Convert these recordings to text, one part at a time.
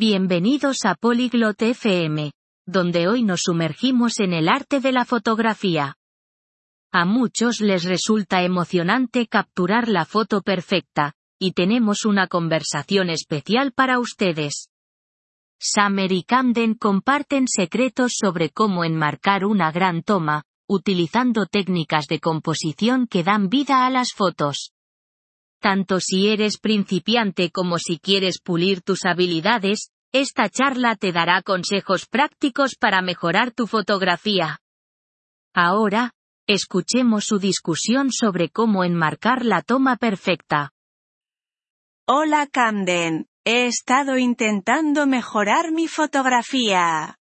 Bienvenidos a Polyglot FM, donde hoy nos sumergimos en el arte de la fotografía. A muchos les resulta emocionante capturar la foto perfecta, y tenemos una conversación especial para ustedes. Summer y Camden comparten secretos sobre cómo enmarcar una gran toma, utilizando técnicas de composición que dan vida a las fotos. Tanto si eres principiante como si quieres pulir tus habilidades, esta charla te dará consejos prácticos para mejorar tu fotografía. Ahora, escuchemos su discusión sobre cómo enmarcar la toma perfecta. Hola Camden, he estado intentando mejorar mi fotografía.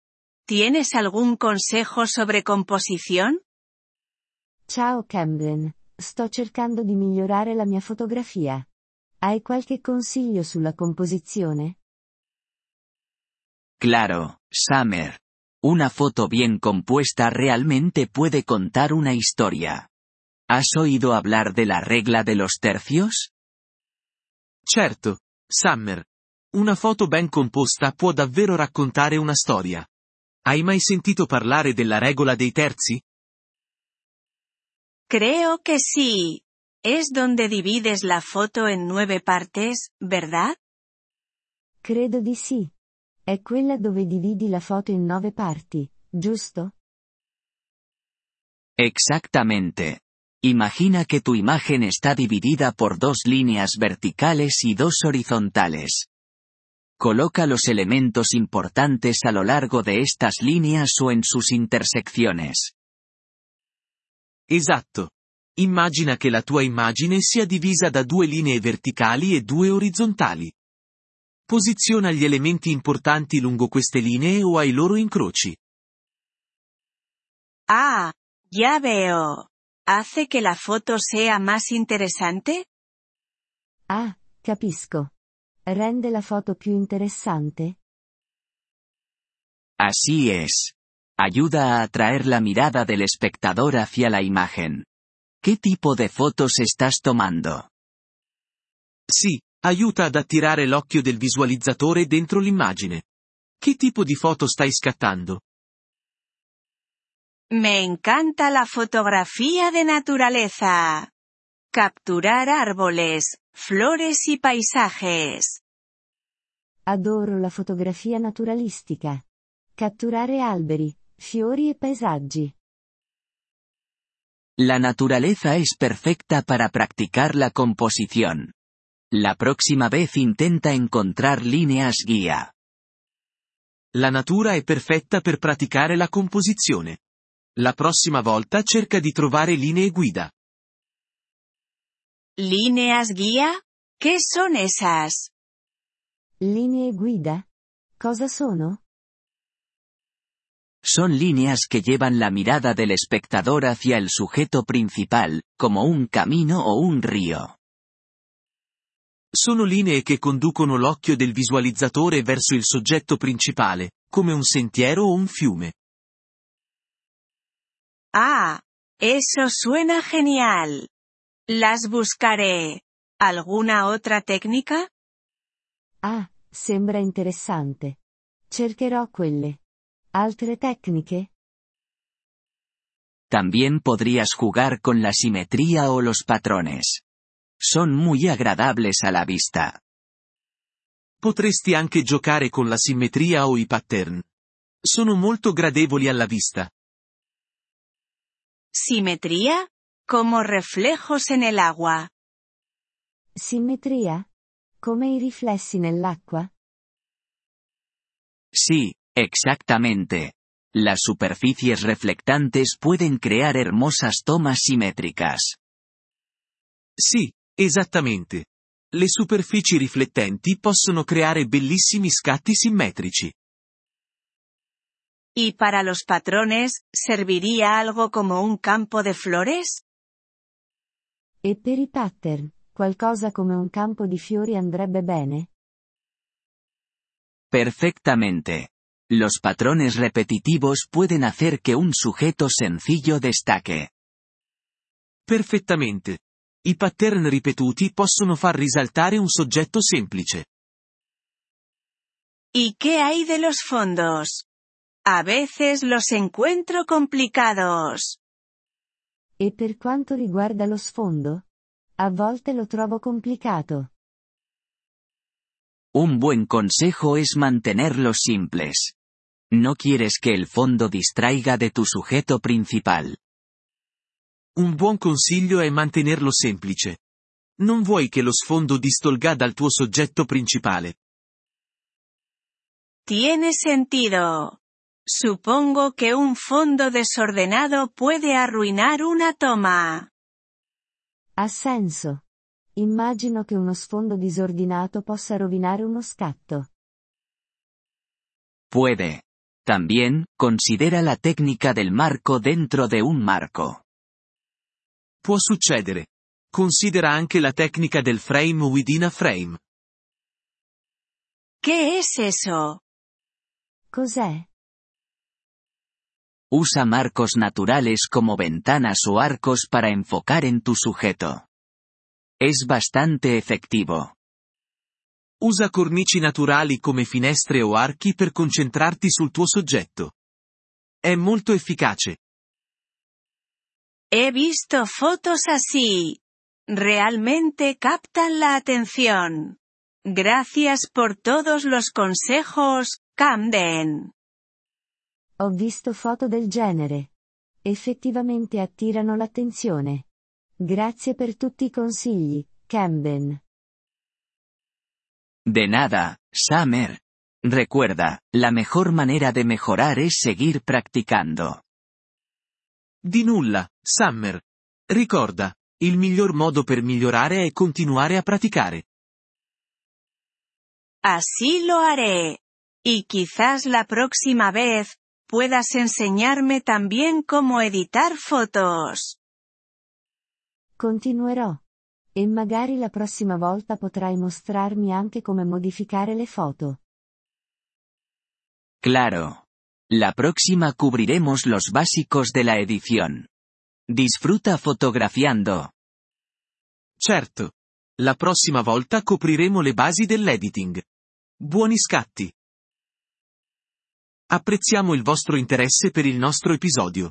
¿Tienes algún consejo sobre composición? Ciao Camden, sto cercando di migliorare la mia fotografia. Hai qualche consiglio sulla composizione? Claro, Summer. Una foto bien compuesta realmente puede contar una historia. ¿Has oído hablar de la regla de los tercios? Certo, Summer. Una foto ben composta può davvero raccontare una storia. Hai mai sentito parlare della regola dei terzi? Creo que sí. Es donde divides la foto en nueve partes, ¿verdad? Credo di sì. È quella dove dividi la foto in nove parti, giusto? Exactamente. Imagina que tu imagen está dividida por dos líneas verticales y dos horizontales. Coloca los elementos importantes a lo largo de estas líneas o en sus intersecciones. Esatto. Immagina che la tua immagine sia divisa da due linee verticali e due orizzontali. Posiziona gli elementi importanti lungo queste linee o ai loro incroci. Ah, ya veo. ¿Hace que la foto sea más interesante? Ah, capisco. Rende la foto più interessante? Así es. Ayuda a atraer la mirada del espectador hacia la imagen. ¿Qué tipo de fotos estás tomando? Sì, aiuta ad attirare l'occhio del visualizzatore dentro l'immagine. Che tipo di foto stai scattando? Me encanta la fotografía de naturaleza. Capturar árboles, flores y paisajes. Adoro la fotografia naturalistica. Catturare alberi, fiori e paesaggi. La naturaleza es perfecta para practicar la composición. La próxima vez intenta encontrar líneas guía. La natura è perfetta per praticare la composizione. La prossima volta cerca di trovare linee guida. ¿Líneas guía? ¿Qué son esas? Linee guida? Cosa sono? Son líneas que llevan la mirada del espectador hacia el sujeto principal, como un camino o un río. Sono linee che conducono l'occhio del visualizzatore verso il soggetto principale, come un sentiero o un fiume. Ah, eso suena genial. Las buscaré. ¿Alguna otra técnica? Ah, sembra interessante. Cercherò quelle. Altre tecniche? También podrías jugar con la simetría o los patrones. Son muy agradables a la vista. Potresti anche giocare con la simmetria o i pattern. Sono molto gradevoli alla vista. ¿Simetría? Como reflejos en el agua. Simmetria? Come i riflessi nell'acqua? Sí, exactamente. Las superficies reflectantes pueden crear hermosas tomas simétricas. Sì, esattamente. Le superfici riflettenti possono creare bellissimi scatti simmetrici. ¿Y para los patrones, serviría algo como un campo de flores? E per i pattern, qualcosa come un campo di fiori andrebbe bene? Perfectamente. Los patrones repetitivos pueden hacer que un sujeto sencillo destaque. Perfettamente. I pattern ripetuti possono far risaltare un soggetto semplice. ¿Y qué hay de los fondos? A veces los encuentro complicados. E per quanto riguarda lo sfondo? A volte lo trovo complicato. Un buen consejo es mantenerlos simples. No quieres que el fondo distraiga de tu sujeto principal. Un buon consiglio è mantenerlo semplice. Non vuoi che lo sfondo distolga dal tuo soggetto principale. Tiene sentido. Supongo que un fondo desordenado puede arruinar una toma. Ha senso. Immagino che uno sfondo disordinato possa rovinare uno scatto. Puede. También, considera la técnica del marco dentro de un marco. Può succedere. Considera anche la tecnica del frame within a frame. ¿Qué es eso? Cos'è? Usa marcos naturales como ventanas o arcos para enfocar en tu sujeto. Es bastante efectivo. Usa cornici naturali come finestre o archi per concentrarti sul tuo soggetto. È molto efficace. He visto fotos así. Realmente captan la atención. Gracias por todos los consejos, Camden. Ho visto foto del genere. Effettivamente attirano l'attenzione. Grazie per tutti i consigli, Camden. De nada, Summer. Recuerda, la mejor manera de mejorar es seguir practicando. Di nulla, Summer. Ricorda, il miglior modo per migliorare è continuare a praticare. Así lo haré. Y quizás la próxima vez, puedas enseñarme también cómo editar fotos. Continuerò. E magari la prossima volta potrai mostrarmi anche come modificare le foto. Claro. La próxima cubriremos los básicos de la edición. Disfruta fotografiando. Certo. La prossima volta copriremo le basi dell'editing. Buoni scatti. Apprezziamo il vostro interesse per il nostro episodio.